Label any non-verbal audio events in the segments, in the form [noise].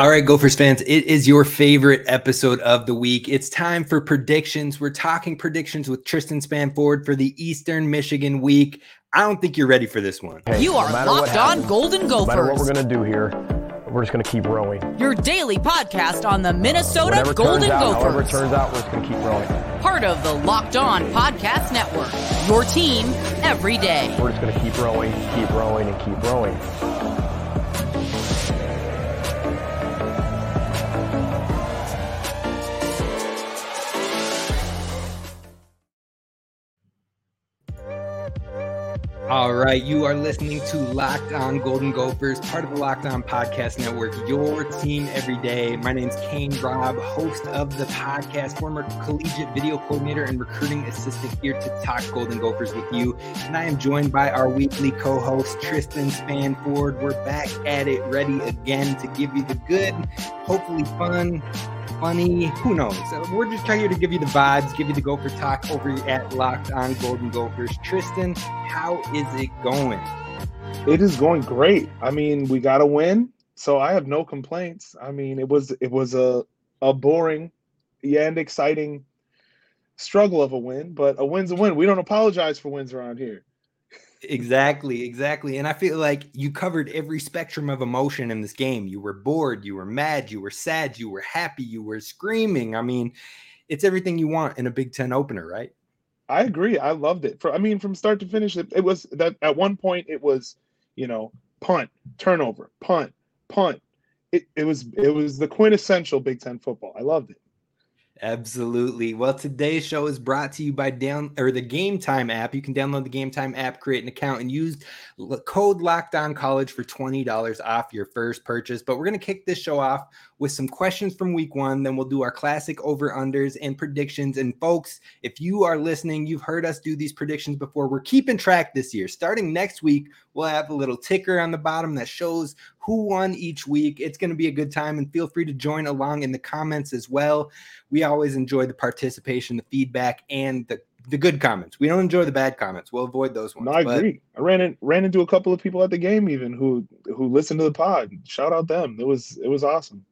All right, Gophers fans, it is your favorite episode of the week. It's time for predictions. We're talking predictions with Tristyn Spann-Ford for the Eastern Michigan week. I don't think you're ready for this one. Hey, you are no locked happens, on Golden Gophers. No matter what we're going to do here, we're just going to keep rowing. Your daily podcast on the Minnesota Whatever Golden out, Gophers. However it turns out, we're just going to keep rowing. Part of the Locked On Podcast Network. Your team every day. We're just going to keep rowing, keep rowing, and keep rowing. All right, you are listening to Locked On Golden Gophers, part of the Locked On Podcast Network, your team every day. My name's Kane Rob, host of the podcast, former collegiate video coordinator and recruiting assistant here to talk Golden Gophers with you. And I am joined by our weekly co host, Tristyn Spann-Ford. We're back at it, ready again to give you the good, hopefully fun, funny. Who knows? We're just trying to give you the vibes, give you the Gopher talk over at Locked On Golden Gophers. Tristyn, how is it going? It is going great. I mean, we got a win, so I have no complaints. I mean, it was it was a a boring and exciting struggle of a win, but a win's a win. We don't apologize for wins around here. Exactly, exactly. And I feel like you covered every spectrum of emotion in this game. You were bored, you were mad, you were sad, you were happy, you were screaming. I mean, it's everything you want in a Big Ten opener, right? I agree. I loved it. For I mean, from start to finish, it, it was that at one point it was, you know, punt, turnover, punt, punt. It, it was it was the quintessential Big Ten football. I loved it. Absolutely. Well, today's show is brought to you by down or the Game Time app. You can download the Game Time app, create an account, and use code Locked On College for twenty dollars off your first purchase. But we're gonna kick this show off with some questions from Week One. Then we'll do our classic over unders and predictions. And folks, if you are listening, you've heard us do these predictions before. We're keeping track this year. Starting next week, we'll have a little ticker on the bottom that shows who won each week. It's going to be a good time, and feel free to join along in the comments as well. We always enjoy the participation, the feedback, and the the good comments. We don't enjoy the bad comments. We'll avoid those ones. No, I agree. I ran in, ran into a couple of people at the game even who who listened to the pod. Shout out them. It was it was awesome.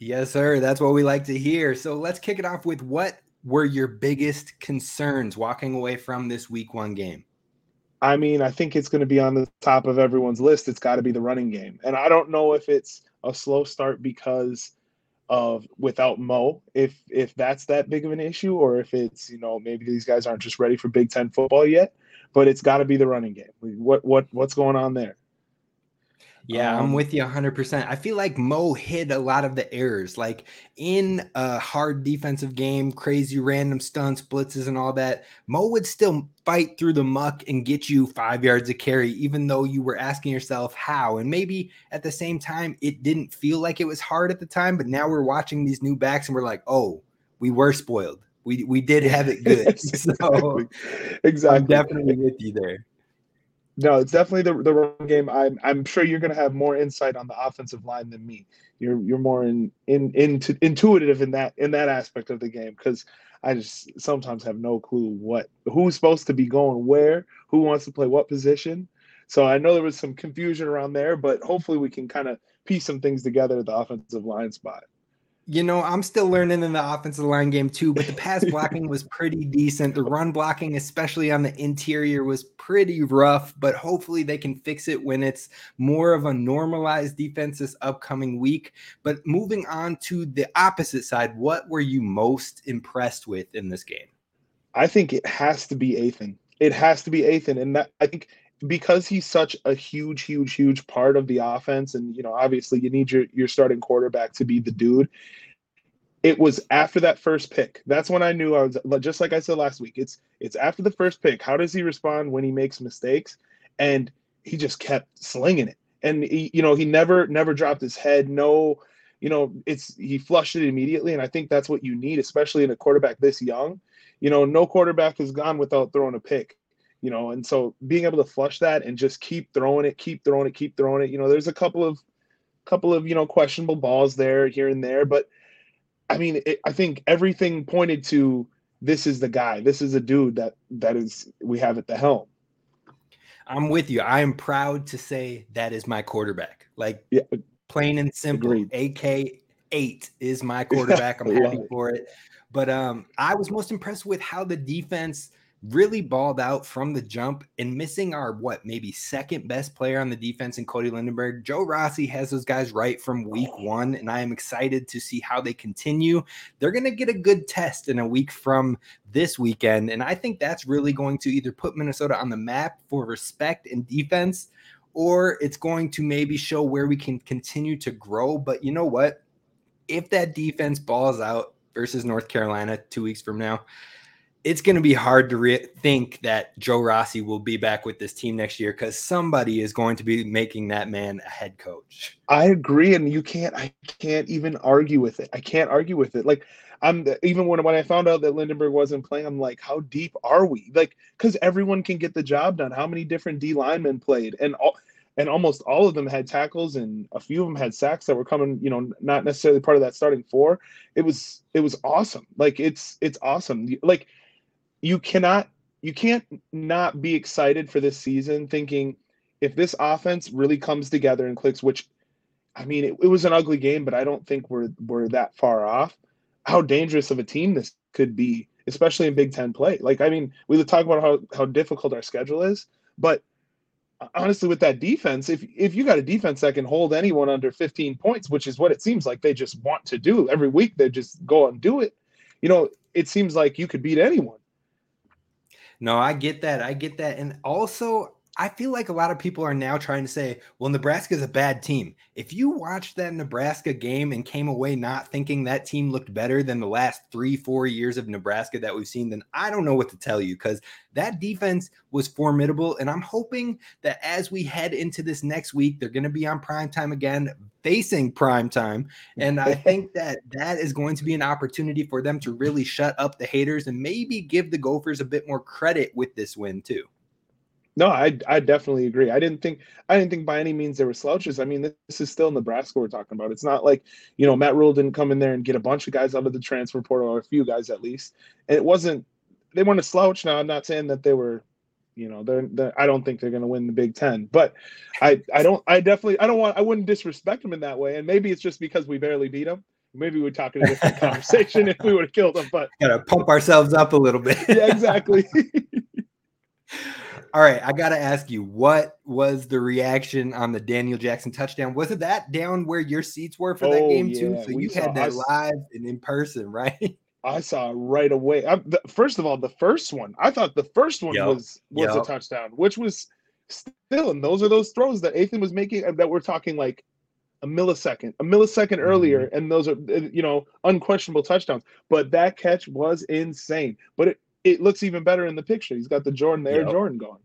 Yes, sir. That's what we like to hear. So let's kick it off with what were your biggest concerns walking away from this week one game? I mean, I think it's going to be on the top of everyone's list. It's got to be the running game. And I don't know if it's a slow start because of without Mo, if if that's that big of an issue, or if it's, you know, maybe these guys aren't just ready for Big Ten football yet. But it's got to be the running game. What what what's going on there? Yeah, um, I'm with you 100%. I feel like Mo hid a lot of the errors. Like in a hard defensive game, crazy random stunts, blitzes, and all that, Mo would still fight through the muck and get you five yards of carry, even though you were asking yourself how. And maybe at the same time, it didn't feel like it was hard at the time, but now we're watching these new backs and we're like, oh, we were spoiled. We, we did have it good. exactly. [laughs] So [laughs] exactly. I'm definitely with you there. No, it's definitely the the run game. I'm I'm sure you're going to have more insight on the offensive line than me. You're you're more in in into intuitive in that in that aspect of the game because I just sometimes have no clue what who's supposed to be going where, who wants to play what position. So I know there was some confusion around there, but hopefully we can kind of piece some things together at the offensive line spot you know, I'm still learning in the offensive line game too, but the pass blocking was pretty decent. The run blocking, especially on the interior, was pretty rough, but hopefully they can fix it when it's more of a normalized defense this upcoming week. But moving on to the opposite side, what were you most impressed with in this game? I think it has to be Athan. It has to be Athan. And that I think because he's such a huge, huge, huge part of the offense, and you know, obviously you need your your starting quarterback to be the dude it was after that first pick. That's when I knew I was just like I said last week. It's it's after the first pick. How does he respond when he makes mistakes? And he just kept slinging it. And he, you know, he never never dropped his head. No, you know, it's he flushed it immediately. And I think that's what you need, especially in a quarterback this young. You know, no quarterback has gone without throwing a pick. You know, and so being able to flush that and just keep throwing it, keep throwing it, keep throwing it. You know, there's a couple of couple of you know questionable balls there here and there, but I mean, it, I think everything pointed to this is the guy. This is a dude that that is we have at the helm. I'm with you. I am proud to say that is my quarterback. Like, yeah, Plain and simple. Agreed. AK eight is my [laughs] quarterback. I'm happy it. for it. But um, I was most impressed with how the defense really balled out from the jump and missing our what maybe second best player on the defense in Cody Lindenberg. Joe Rossi has those guys right from week one, and I am excited to see how they continue. They're going to get a good test in a week from this weekend, and I think that's really going to either put Minnesota on the map for respect and defense, or it's going to maybe show where we can continue to grow. But you know what? If that defense balls out versus North Carolina two weeks from now, it's going to be hard to re- think that Joe Rossi will be back with this team next year because somebody is going to be making that man a head coach. I agree, and you can't. I can't even argue with it. I can't argue with it. Like I'm even when when I found out that Lindenberg wasn't playing, I'm like, how deep are we? Like, because everyone can get the job done. How many different D linemen played, and all, and almost all of them had tackles, and a few of them had sacks that were coming. You know, not necessarily part of that starting four. It was it was awesome. Like it's it's awesome. Like you cannot you can't not be excited for this season thinking if this offense really comes together and clicks which i mean it, it, was an ugly game but i don't think we're we're that far off how dangerous of a team this could be especially in big 10 play. Like i mean we would talk about how how difficult our schedule is but honestly with that defense if if you got a defense that can hold anyone under 15 points which is what it seems like they just want to do every week they just go and do it you know it seems like you could beat anyone no, I get that. I get that. And also, I feel like a lot of people are now trying to say, well, Nebraska is a bad team. If you watched that Nebraska game and came away not thinking that team looked better than the last three, four years of Nebraska that we've seen, then I don't know what to tell you because that defense was formidable. And I'm hoping that as we head into this next week, they're going to be on prime time again, facing prime time. And I [laughs] think that that is going to be an opportunity for them to really shut up the haters and maybe give the Gophers a bit more credit with this win, too. No, I I definitely agree. I didn't think I didn't think by any means there were slouches. I mean, this is still Nebraska we're talking about. It's not like you know Matt Rhule didn't come in there and get a bunch of guys out of the transfer portal, or a few guys at least. And it wasn't they weren't a slouch. Now I'm not saying that they were, you know, they're, they're I don't think they're going to win the Big Ten, but I I don't I definitely I don't want I wouldn't disrespect them in that way. And maybe it's just because we barely beat them. Maybe we'd talk in a different [laughs] conversation if we would have killed them. But gotta pump ourselves up a little bit. yeah, exactly. [laughs] [laughs] All right, I got to ask you, what was the reaction on the Daniel Jackson touchdown? Was it that down where your seats were for that Oh, game too? yeah, So we you saw- had that I- live and in person, [laughs] right? I saw it right away. I, the, first of all, the first one, I thought the first one Yup, was was a touchdown, which was still, and those are those throws that Athan was making that we're talking like a millisecond, a millisecond earlier, Mm-hmm. and those are uh, you know unquestionable touchdowns. But that catch was insane. But it it looks even better in the picture. He's got the Jordan, the Air Yup. Jordan going.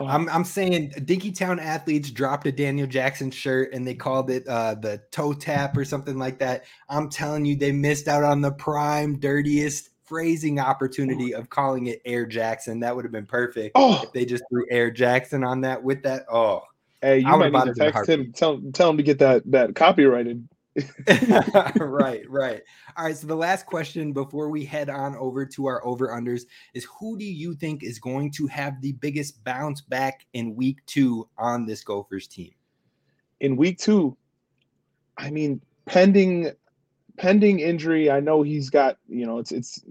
I'm I'm saying Dinkytown athletes dropped a Daniel Jackson shirt and they called it uh, the toe tap or something like that. I'm telling you, they missed out on the prime, dirtiest phrasing opportunity of calling it Air Jackson. That would have been perfect Oh, if they just threw Air Jackson on that with that. Oh, hey, you I might need to text him, tell tell him to get that that copyrighted. [laughs] right, right. All right. So the last question before we head on over to our over unders is who do you think is going to have the biggest bounce back in week two on this Gophers team? in week two, I mean, pending pending injury, I know he's got, you know, it's it's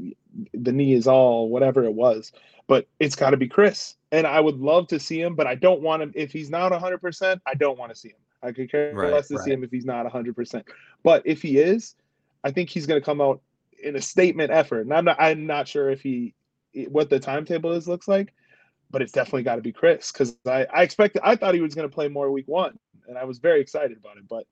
the knee is all whatever it was, but it's got to be Chris. And I would love to see him, but I don't want him if he's not 100%, I don't want to see him. I could care Right, less to see him if he's not 100%. But if he is, I think he's going to come out in a statement effort. And I'm not I'm not sure if he what the timetable is looks like, but it's definitely got to be Chris cuz I I expected I thought he was going to play more week 1 and I was very excited about it, but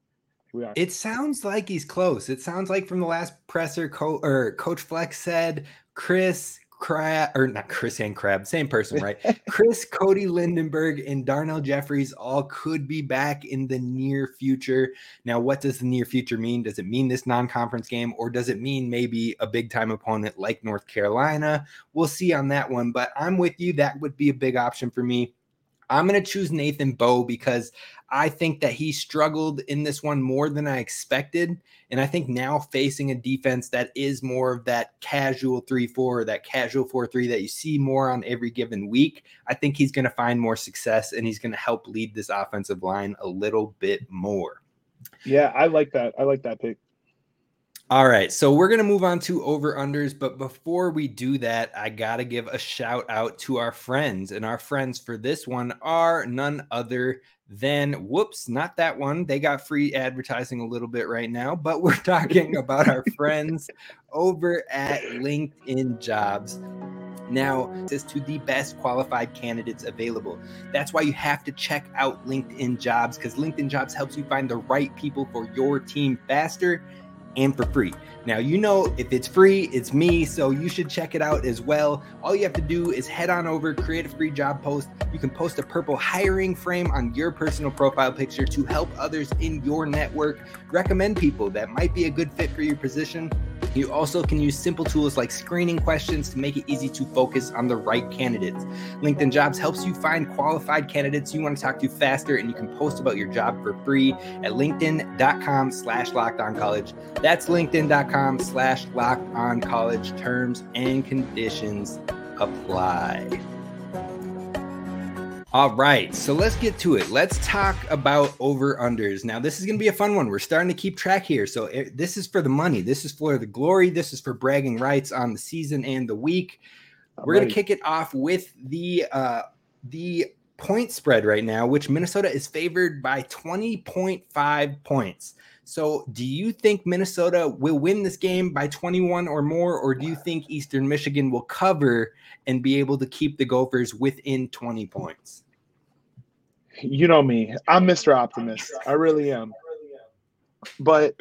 we are. It sounds like he's close. It sounds like from the last presser, co- or Coach Flex said Chris Crab, or not Chris and Crab, same person, right? [laughs] Chris, Cody Lindenberg, and Darnell Jeffries all could be back in the near future. Now, what does the near future mean? Does it mean this non conference game, or does it mean maybe a big time opponent like North Carolina? We'll see on that one, but I'm with you. That would be a big option for me. I'm going to choose Nathan Boe because I think that he struggled in this one more than I expected. And I think now facing a defense that is more of that casual 3 4 or that casual 4 3 that you see more on every given week, I think he's going to find more success and he's going to help lead this offensive line a little bit more. Yeah, I like that. I like that pick. All right, so we're gonna move on to over unders, but before we do that, I gotta give a shout out to our friends, and our friends for this one are none other than whoops, not that one. They got free advertising a little bit right now, but we're [laughs] talking about our friends over at LinkedIn Jobs. Now, this to the best qualified candidates available. That's why you have to check out LinkedIn Jobs because LinkedIn Jobs helps you find the right people for your team faster and for free. Now, you know, if it's free, it's me, so you should check it out as well. All you have to do is head on over, create a free job post. You can post a purple hiring frame on your personal profile picture to help others in your network recommend people that might be a good fit for your position you also can use simple tools like screening questions to make it easy to focus on the right candidates. LinkedIn Jobs helps you find qualified candidates you want to talk to faster, and you can post about your job for free at linkedin.com slash college. That's linkedin.com slash college. Terms and conditions apply. All right, so let's get to it. Let's talk about over unders. Now, this is going to be a fun one. We're starting to keep track here. So, it, eh, this is for the money. This is for the glory. This is for bragging rights on the season and the week. We're going to kick it off with the uh, the point spread right now, which Minnesota is favored by 20.5 points. So, do you think Minnesota will win this game by 21 or more, or do you think Eastern Michigan will cover and be able to keep the Gophers within 20 points? You know me. I'm Mr. Optimist. I really am. But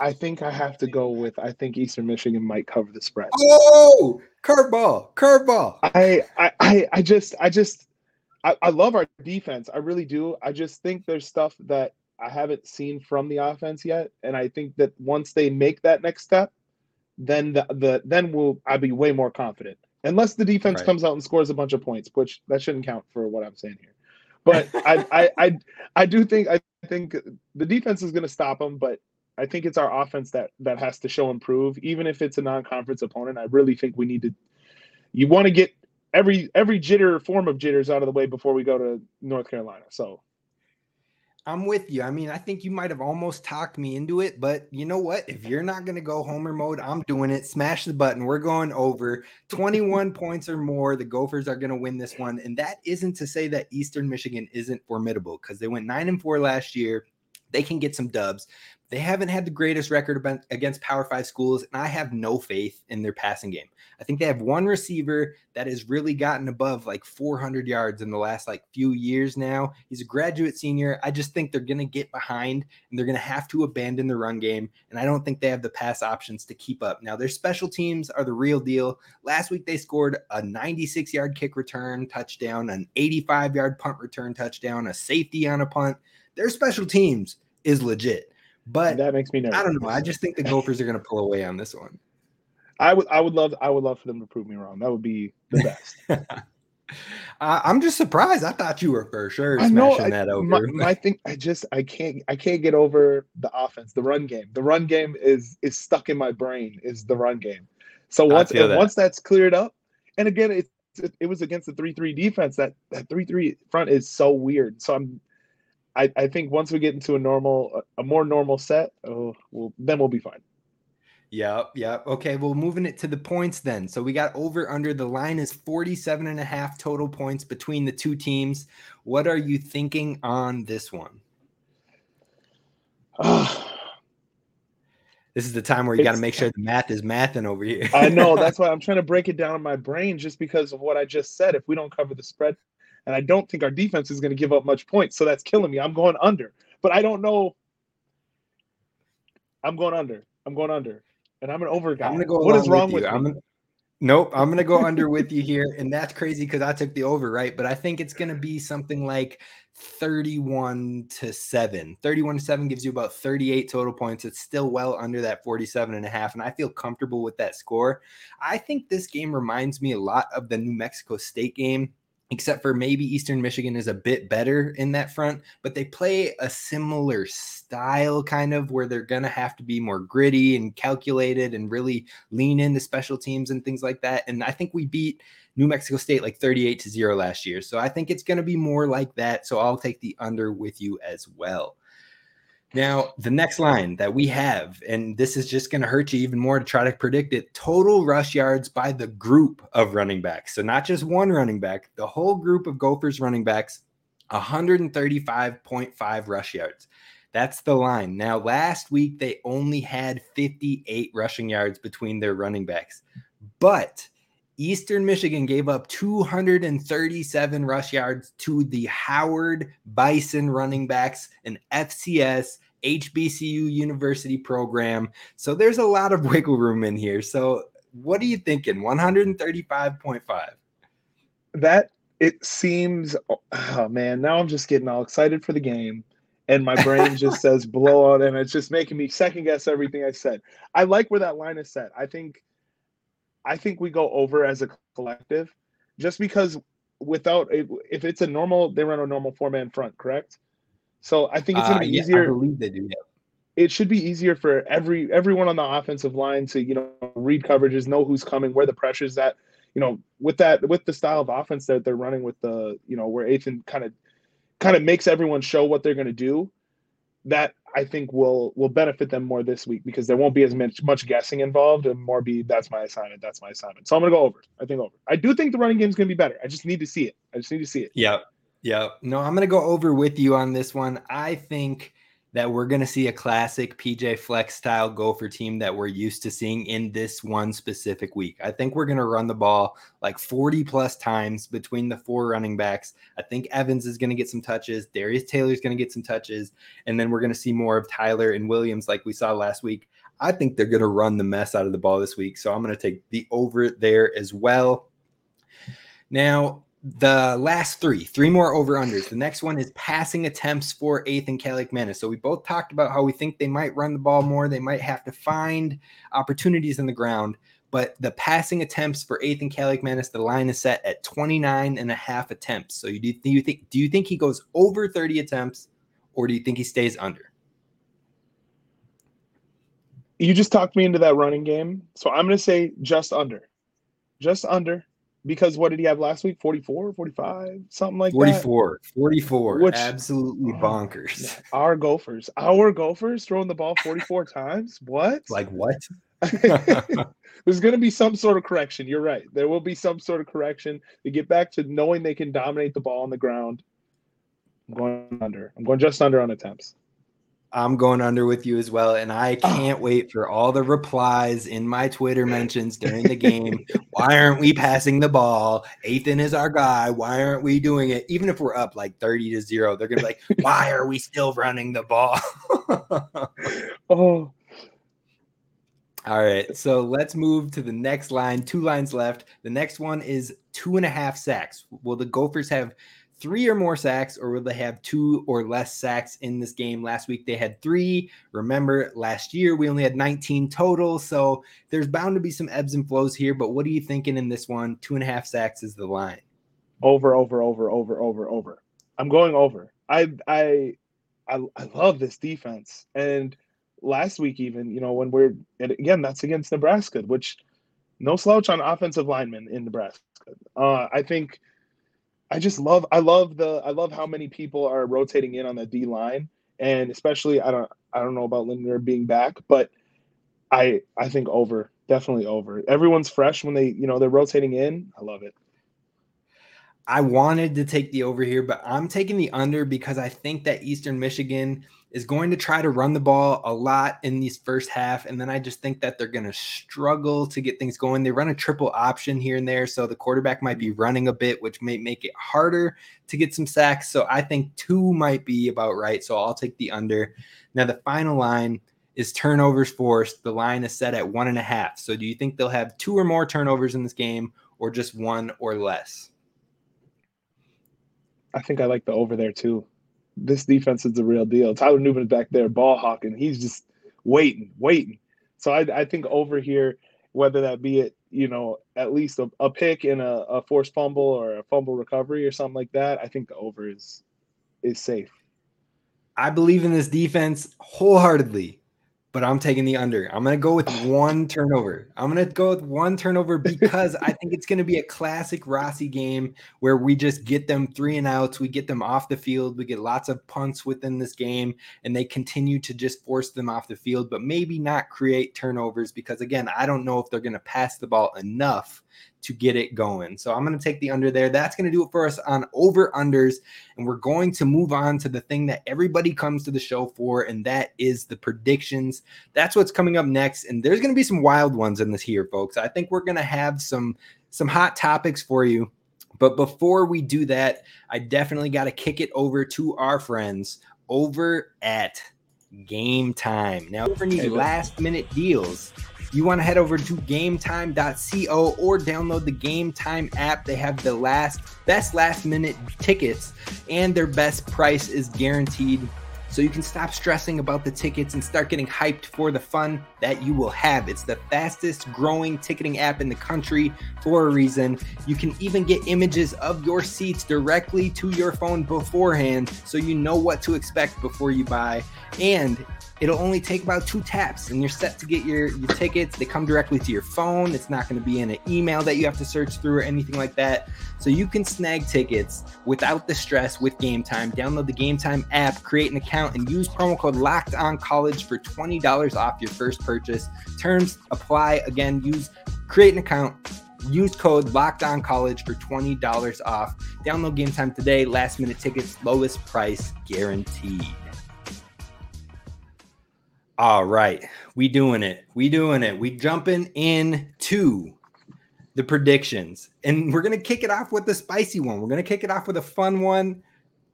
I think I have to go with I think Eastern Michigan might cover the spread. Oh, curveball, curveball. I I I just I just I, I love our defense. I really do. I just think there's stuff that I haven't seen from the offense yet. And I think that once they make that next step, then the, the then we'll I'll be way more confident. Unless the defense right. comes out and scores a bunch of points, which that shouldn't count for what I'm saying here. But I, I, I, I do think I think the defense is going to stop them, but I think it's our offense that that has to show improve, even if it's a non-conference opponent. I really think we need to. You want to get every every jitter form of jitters out of the way before we go to North Carolina. So I'm with you. I mean, I think you might have almost talked me into it, but you know what? If you're not going to go homer mode, I'm doing it. Smash the button. We're going over 21 [laughs] points or more. The Gophers are going to win this one. And that isn't to say that Eastern Michigan isn't formidable because they went 9 and 4 last year. They can get some dubs, they haven't had the greatest record against Power Five schools, and I have no faith in their passing game. I think they have one receiver that has really gotten above like 400 yards in the last like few years now. He's a graduate senior. I just think they're going to get behind and they're going to have to abandon the run game. And I don't think they have the pass options to keep up. Now, their special teams are the real deal. Last week, they scored a 96 yard kick return touchdown, an 85 yard punt return touchdown, a safety on a punt. Their special teams is legit. But that makes me nervous. I don't know. I just think the Gophers are going to pull away on this one. I would, I would love, I would love for them to prove me wrong. That would be the [laughs] best. uh, I'm just surprised. I thought you were for sure smashing know, I, that over. My, my thing, I just, I can't, I can't get over the offense, the run game. The run game is is stuck in my brain. Is the run game. So once that. once that's cleared up, and again, it, it was against the three three defense. That that three three front is so weird. So I'm I, I think once we get into a normal, a more normal set, oh, well, then we'll be fine. Yep, yep. Okay, well, moving it to the points then. So we got over under the line is 47 and a half total points between the two teams. What are you thinking on this one? [sighs] Ah. this is the time where you got to make sure the math is mathing over here. I know. [laughs] That's why I'm trying to break it down in my brain just because of what I just said. If we don't cover the spread, and I don't think our defense is going to give up much points. So that's killing me. I'm going under, but I don't know. I'm going under. I'm going under, and I'm an over guy. I'm gonna go what is wrong with, with I'm gonna, Nope, I'm gonna go under with you here, and that's crazy because I took the over, right? But I think it's gonna be something like 31 to 7. 31 to 7 gives you about 38 total points. It's still well under that 47 and a half, and I feel comfortable with that score. I think this game reminds me a lot of the New Mexico State game except for maybe Eastern Michigan is a bit better in that front, but they play a similar style kind of where they're going to have to be more gritty and calculated and really lean into special teams and things like that. And I think we beat New Mexico State like 38 to 0 last year. So I think it's going to be more like that. So I'll take the under with you as well. Now, the next line that we have, and this is just going to hurt you even more to try to predict it total rush yards by the group of running backs. So, not just one running back, the whole group of Gophers running backs, 135.5 rush yards. That's the line. Now, last week they only had 58 rushing yards between their running backs, but Eastern Michigan gave up 237 rush yards to the Howard Bison running backs, an FCS HBCU university program. So there's a lot of [laughs] wiggle room in here. So what are you thinking? 135.5. That it seems oh man, now I'm just getting all excited for the game and my brain just [laughs] says blowout and it's just making me second guess everything I said. I like where that line is set. I think I think we go over as a collective just because without if it's a normal they run a normal four man front, correct? So I think it's going to be Uh, yeah, easier I believe they do. Yeah. it should be easier for every everyone on the offensive line to you know read coverages, know who's coming, where the pressure's at. You know, with that with the style of offense that they're running with the you know where Athan kind of kind of makes everyone show what they're going to do. That I think will will benefit them more this week because there won't be as much much guessing involved and more be that's my assignment, that's my assignment. So I'm to go over. I think over. I do think the running game is to be better. I just need to see it. I just need to see it. Yeah. Yeah. No, I'm to go over with you on this one. I think that we're going to see a classic PJ Fleck's style gopher team that we're used to seeing in this one specific week. I think we're going to run the ball like 40 plus times between the four running backs. I think Evans is going to get some touches. Darius Taylor is going to get some touches. And then we're going to see more of Tyler and Williams like we saw last week. I think they're going to run the mess out of the ball this week. So I'm going to take the over there as well. Now, the last three, three more over unders. The next one is passing attempts for Athan Kaliakmanis. So we both talked about how we think they might run the ball more. They might have to find opportunities in the ground. But the passing attempts for Athan Kaliakmanis, the line is set at 29 and a half attempts. So you do, do you think do you think he goes over 30 attempts or do you think he stays under? You just talked me into that running game. So I'm going to say just under. Just under because what did he have last week? 44 45 something like 44 44 Which- absolutely bonkers. That our gophers our gophers throwing the ball 44 times? What? Like what? [laughs] There's going to be some sort of correction. You're right. There will be some sort of correction to get back to knowing they can dominate the ball on the ground. I'm going under. I'm going just under on attempts I'm going under with you as well. And I Oh. can't wait for all the replies in my Twitter [laughs] mentions during the game. Why aren't we passing the ball? Athan is our guy. Why aren't we doing it? Even if we're up like 30 to zero, they're going to be like, [laughs] why are we still running the ball? [laughs] oh all right. So let's move to the next line. Two lines left. The next one is two and a half sacks. Will the Gophers have three or more sacks, or will they have two or less sacks in this game? Last week they had three. Remember, last year we only had 19 total. So there's bound to be some ebbs and flows here. But what are you thinking in this one? Two and a half sacks is the line. over over over over over over i'm going over i i i, I love this defense and last week even you know when we're again that's against nebraska which no slouch on offensive linemen in nebraska uh i think i just love i love the i love how many people are rotating in on the d line. And especially i don't i don't know about linder being back but i i think over definitely over. Everyone's fresh when they you know they're rotating in. I love it. I wanted to take the over here, but I'm taking the under because I think that Eastern Michigan is going to try to run the ball a lot in these first half. And then I just think that they're going to struggle to get things going. They run a triple option here and there. So the quarterback might be running a bit, which may make it harder to get some sacks. So I think two might be about right. So I'll take the under. Now, the final line is turnovers forced. The line is set at one and a half. So do you think they'll have two or more turnovers in this game or just one or less? I think I like the over there too. This defense is the real deal. Tyler Nubin's back there ball hawking. He's just waiting, waiting. So I, I think over here, whether that be it, you know, at least a, a pick and a, a forced fumble or a fumble recovery or something like that, I think the over is is safe. I believe in this defense wholeheartedly. But I'm taking the under. I'm going to go with one turnover. I'm going to go with one turnover because I think it's going to be a classic Rossi game where we just get them three and outs. We get them off the field. We get lots of punts within this game, and they continue to just force them off the field, but maybe not create turnovers because, again, I don't know if they're going to pass the ball enough to get it going. So I'm going to take the under there. That's going to do it for us on over unders. And we're going to move on to the thing that everybody comes to the show for, and that is the predictions. That's what's coming up next. And there's going to be some wild ones in this here, folks. I think we're going to have some some hot topics for you. But before we do that, I definitely got to kick it over to our friends over at Game Time. Now, for any last minute deals, you want to head over to gametime.co or download the Game Time app. They have the last best last minute tickets and their best price is guaranteed. So you can stop stressing about the tickets and start getting hyped for the fun that you will have. It's the fastest growing ticketing app in the country for a reason. You can even get images of your seats directly to your phone beforehand so you know what to expect before you buy. And It'll only take about two taps and you're set to get your, your tickets. They come directly to your phone. It's not going to be in an email that you have to search through or anything like that. So you can snag tickets without the stress with Game Time. Download the Game Time app, create an account, and use promo code Locked On College for $20 off your first purchase. Terms apply. Again, use create an account. Use code Locked On College for $20 off. Download Game Time today. Last minute tickets, lowest price guaranteed. All right, we doing it. We doing it. We jumping in to the predictions, and we're gonna kick it off with the spicy one. We're gonna kick it off with a fun one.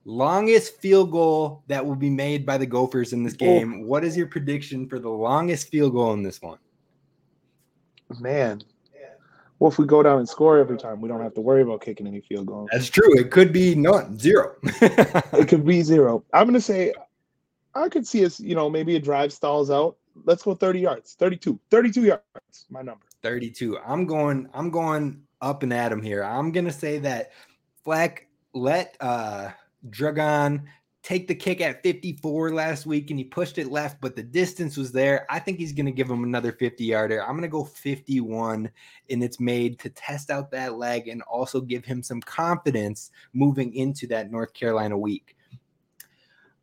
Longest field goal that will be made by the Gophers in this game. What is your prediction for the longest field goal in this one? Man, well, if we go down and score every time, we don't have to worry about kicking any field goals. That's true. It could be none, zero. it could be [laughs] zero. I'm going to say I could see us, you know, maybe a drive stalls out. Let's go 30 yards, 32, 32 yards, my number. 32. I'm going, I'm going up and at him here. I'm gonna say that Fleck let uh Dragan take the kick at 54 last week and he pushed it left, but the distance was there. I think he's going to give him another 50 yarder. I'm going to go 51, and it's made to test out that leg and also give him some confidence moving into that North Carolina week.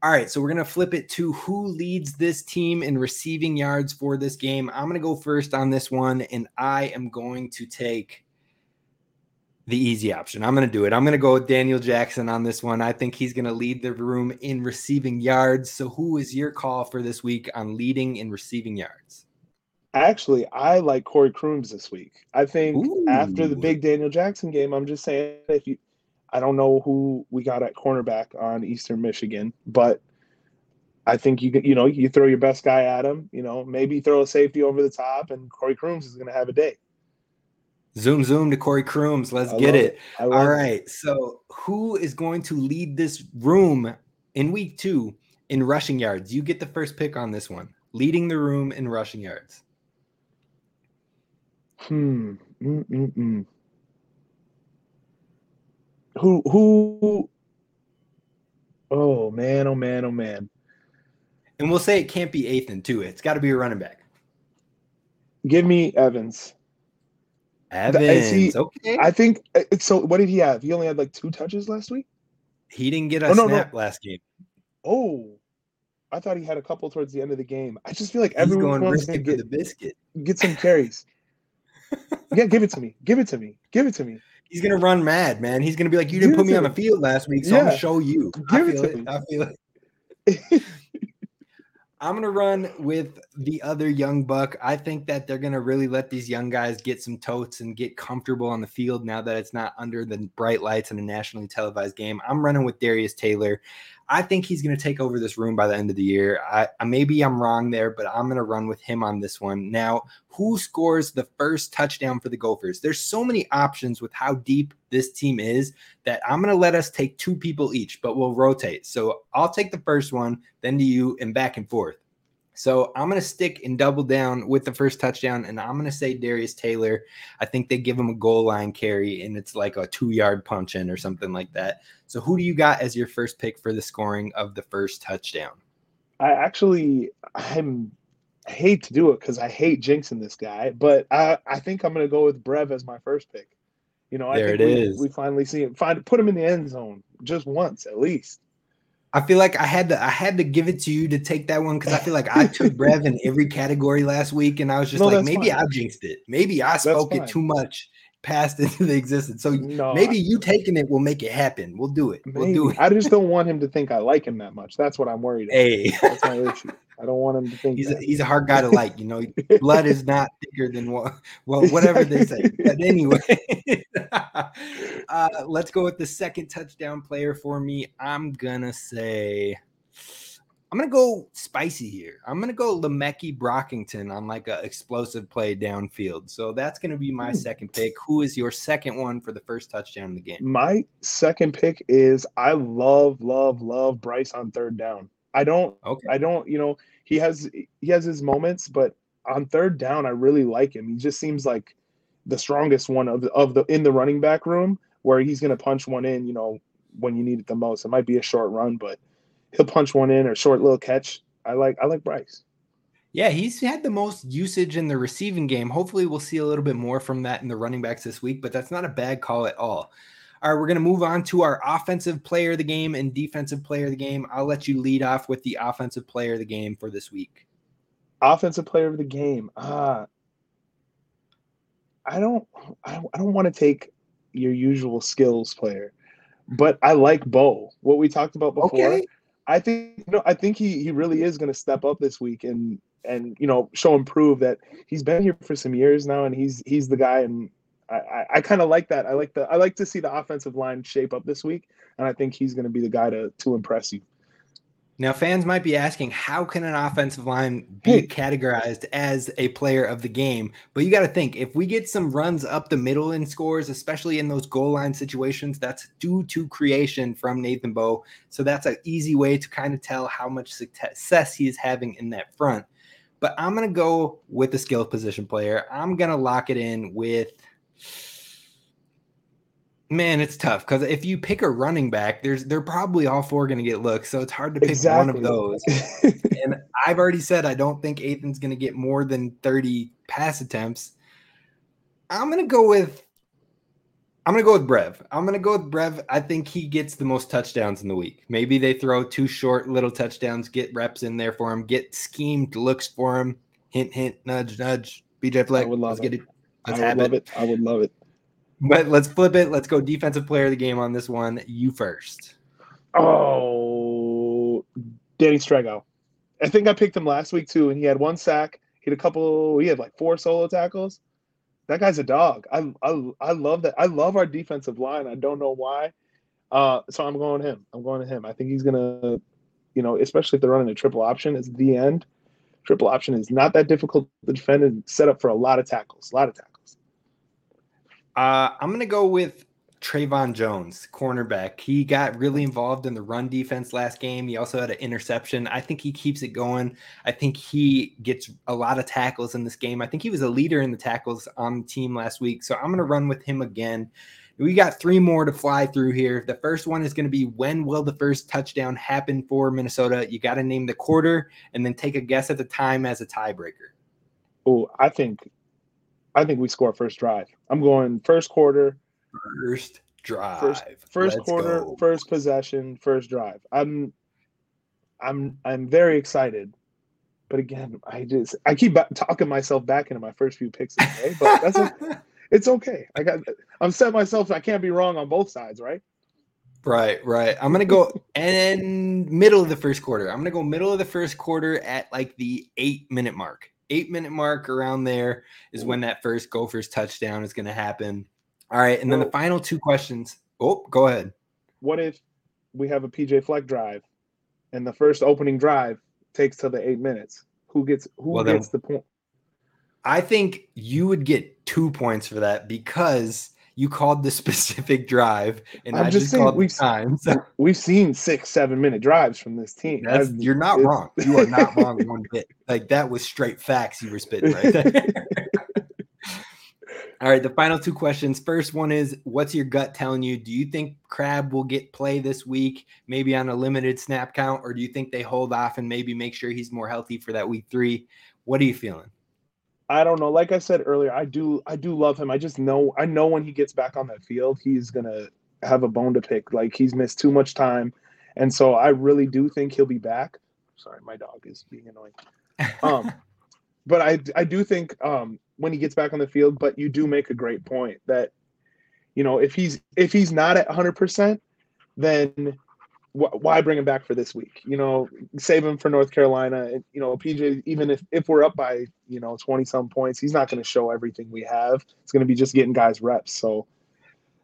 All right, so we're going to flip it to who leads this team in receiving yards for this game. I'm going to go first on this one, and I am going to take the easy option. I'm going to do it. I'm going to go with Daniel Jackson on this one. I think he's going to lead the room in receiving yards. So, who is your call for this week on leading in receiving yards? Actually, I like Corey Crooms this week. I think Ooh. after the big Daniel Jackson game, I'm just saying if you I don't know who we got at cornerback on Eastern Michigan, but I think you can, you know you throw your best guy at him. You know maybe throw a safety over the top, and Corey Crooms is going to have a day. Zoom zoom to Corey Crooms. Let's I get it. it. All right. It. So who is going to lead this room in week two in rushing yards? You get the first pick on this one. Leading the room in rushing yards. Hmm. Mm-mm-mm who who oh man oh man oh man and we'll say it can't be Athan too. It's got to be a running back. Give me Evans. Evans. He, okay. I think uh, so. What did he have? He only had like two touches last week. He didn't get a oh, no, snap no. last game. Oh, I thought he had a couple towards the end of the game. I just feel like He's everyone wants to get the biscuit, get some carries. [laughs] yeah, give it to me. Give it to me. Give it to me he's gonna run mad, man. He's gonna be like, "You didn't put me on the field last week, so yeah. I'm gonna show you." Give I feel it. it. I feel it. [laughs] [laughs] I'm gonna run with the other young buck. I think that they're gonna really let these young guys get some totes and get comfortable on the field now that it's not under the bright lights in a nationally televised game. I'm running with Darius Taylor. I think he's going to take over this room by the end of the year. I, maybe I'm wrong there, but I'm going to run with him on this one. Now, who scores the first touchdown for the Gophers? There's so many options with how deep this team is that I'm going to let us take two people each, but we'll rotate. So I'll take the first one, then to you, and back and forth. So I'm going to stick and double down with the first touchdown, and I'm going to say Darius Taylor. I think they give him a goal line carry, and it's like a two yard punch in or something like that. So who do you got as your first pick for the scoring of the first touchdown? I actually, I'm I hate to do it because I hate jinxing this guy, but I, I think I'm going to go with Brev as my first pick. You know, I There think we, we finally see him. Find put him in the end zone just once at least. I feel like I had to I had to give it to you to take that one because I feel like I took [laughs] Brev in every category last week, and I was just No, like, maybe fine. I jinxed it. Maybe I spoke it too much, passed [laughs] into the existence. So No, maybe you taking it will make it happen. We'll do it. We'll do it. I just don't want him to think I like him that much. That's what I'm worried about. Hey, That's my issue. I don't want him to think he's a, he's a hard guy to like. You know, [laughs] blood is not thicker than what well whatever they say. But anyway, [laughs] uh, let's go with the second touchdown player for me. I'm gonna say. I'm gonna go spicy here. I'm gonna go Le'Meke Brockington on like a explosive play downfield. So that's gonna be my second pick. Who is your second one for the first touchdown in the game? My second pick is I love, love, love Bryce on third down. I don't Okay. I don't, you know, he has he has his moments, but on third down, I really like him. He just seems like the strongest one of the, of the in the running back room where he's going to punch one in, you know, when you need it the most. It might be a short run, but he'll punch one in or short little catch. I like I like Bryce. Yeah, he's had the most usage in the receiving game. Hopefully, we'll see a little bit more from that in the running backs this week, but that's not a bad call at all. All right, we're going to move on to our offensive player of the game and defensive player of the game. I'll let you lead off with the offensive player of the game for this week. Offensive player of the game. Ah, I don't I don't, I don't want to take your usual skills player, but I like Boe. What we talked about before. I think you know, I think he he really is going to step up this week and and you know show and prove that he's been here for some years now and he's he's the guy and I I, I kind of like that. I like the I like to see the offensive line shape up this week and I think he's going to be the guy to to impress you. Now, fans might be asking, how can an offensive line be categorized as a player of the game? But you got to think if we get some runs up the middle in scores, especially in those goal line situations, that's due to creation from Nathan Boe. So that's an easy way to kind of tell how much success he is having in that front. But I'm going to go with the skill position player. I'm going to lock it in with. Man, it's tough because if you pick a running back, there's they're probably all four going to get looks, so it's hard to pick one of those. [laughs] and I've already said I don't think Athan's going to get more than 30 pass attempts. I'm going to go with I'm going to go with Brev. I'm going to go with Brev. I think he gets the most touchdowns in the week. Maybe they throw two short little touchdowns, get reps in there for him, get schemed looks for him. Hint, hint, nudge, nudge. PJ Fleck, would love let's get it. it. I Let's would love it. it. I would love it. But let's flip it. Let's go defensive player of the game on this one. You first. Oh, Danny Striggow. I think I picked him last week too, and he had one sack. He had a couple. He had like four solo tackles. That guy's a dog. I I, I love that. I love our defensive line. I don't know why. Uh, so I'm going him. I'm going to him. I think he's gonna, you know, especially if they're running a triple option. It's the end. Triple option is not that difficult to defend and set up for a lot of tackles. A lot of tackles. Uh, I'm going to go with Tre'Von Jones, cornerback. He got really involved in the run defense last game. He also had an interception. I think he keeps it going. I think he gets a lot of tackles in this game. I think he was a leader in the tackles on the team last week. So I'm going to run with him again. We got three more to fly through here. The first one is going to be when will the first touchdown happen for Minnesota? You got to name the quarter and then take a guess at the time as a tiebreaker. Oh, I think, I think we score first drive. I'm going first quarter. First drive. first first quarter, go. first possession, first drive. I'm I'm I'm very excited. But again, I just I keep ba- talking myself back into my first few picks of the day, but that's o- [laughs] it's okay. I got I'm set myself I can't be wrong on both sides, right? Right, right. I'm gonna go [laughs] and middle of the first quarter. I'm gonna go middle of the first quarter at like the eight minute mark. Eight minute mark around there is when that first Gophers touchdown is gonna happen. All right, and then the final two questions. Oh, go ahead. What if we have a PJ Fleck drive and the first opening drive takes till the eight minutes? Who gets who Well, gets the point? I think you would get two points for that because you called the [laughs] specific drive and I'm I just just, saying, called the we've- time. So We've seen six, seven minute drives from this team. that's, you're not wrong. You are not wrong one bit. [laughs] Like that was straight facts you were spitting right there. [laughs] All right, the final two questions. First one is what's your gut telling you? Do you think Crab will get play this week, maybe on a limited snap count, or do you think they hold off and maybe make sure he's more healthy for that week three? What are you feeling? I don't know. Like I said earlier, I do I do love him. I just know I know when he gets back on that field, he's gonna have a bone to pick. Like he's missed too much time. And so I really do think he'll be back. Sorry, my dog is being annoying. Um [laughs] but I I do think um when he gets back on the field, but you do make a great point that you know, if he's if he's not at 100%, then why bring him back for this week? You know, save him for North Carolina. And, you know, PJ, even if if we're up by you know twenty some points, he's not going to show everything we have. It's going to be just getting guys reps. So,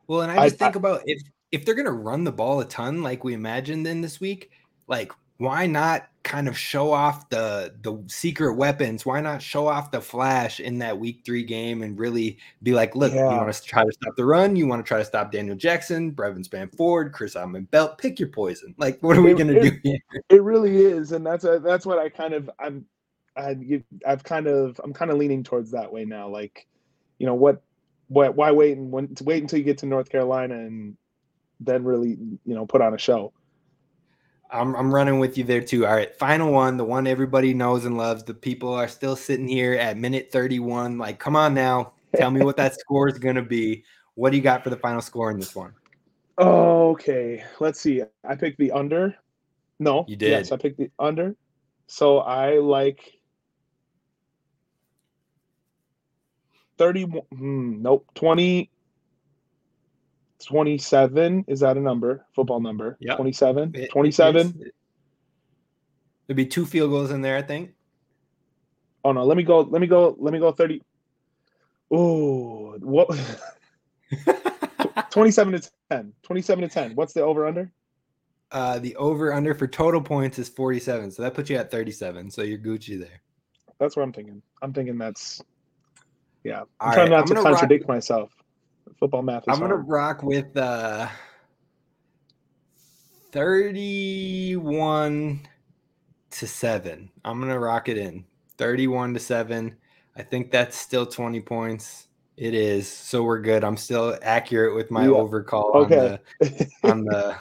well, and I just I, think I, about if if they're going to run the ball a ton like we imagined in this week, like why not kind of show off the the secret weapons? Why not show off the flash in that week three game and really be like, look, yeah. you want to try to stop the run, you want to try to stop Daniel Jackson, Brevyn Spann-Ford, Chris Autman-Bell, pick your poison. Like, what are we gonna do [laughs] here? It really is, and that's a, that's what I kind of I'm I I've kind of I'm kind of leaning towards that way now. Like, you know what what why wait and when wait until you get to North Carolina and then really you know put on a show. I'm, I'm running with you there too. All right, final one, the one everybody knows and loves. The people are still sitting here at minute 31. Like, come on now, tell me what that [laughs] score is going to be. What do you got for the final score in this one? Okay, let's see. I picked the under. No, you did. Yes, I picked the under. So I like 31. Hmm, nope, 20. 27 is that a number? Football number? Yeah 27 27 it, there'd be two field goals in there i think. Oh no let me go let me go let me go 30 oh what? [laughs] 27 to 10 27 to 10 what's the over under uh the over under for total points is 47 so that puts you at 37 so you're gucci there. That's what i'm thinking. I'm thinking that's yeah. I'm All trying right, not I'm to contradict rock- myself Football math I'm going to rock with uh, 31 to 7. I'm going to rock it in. 31 to 7. I think that's still 20 points. It is. So we're good. I'm still accurate with my yeah. overcall okay. on the on the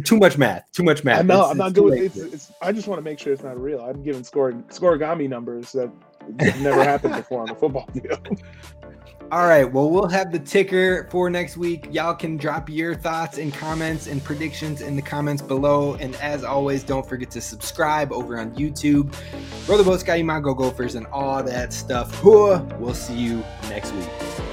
[laughs] too much math. Too much math. No, I'm not doing it. It's, I just want to make sure it's not real. I'm giving score scorigami numbers that never happened before on the football field. [laughs] All right. Well, we'll have the ticker for next week. Y'all can drop your thoughts and comments and predictions in the comments below. And as always, don't forget to subscribe over on YouTube. Row the boat, Scotty Go Gophers, and all that stuff. We'll see you next week.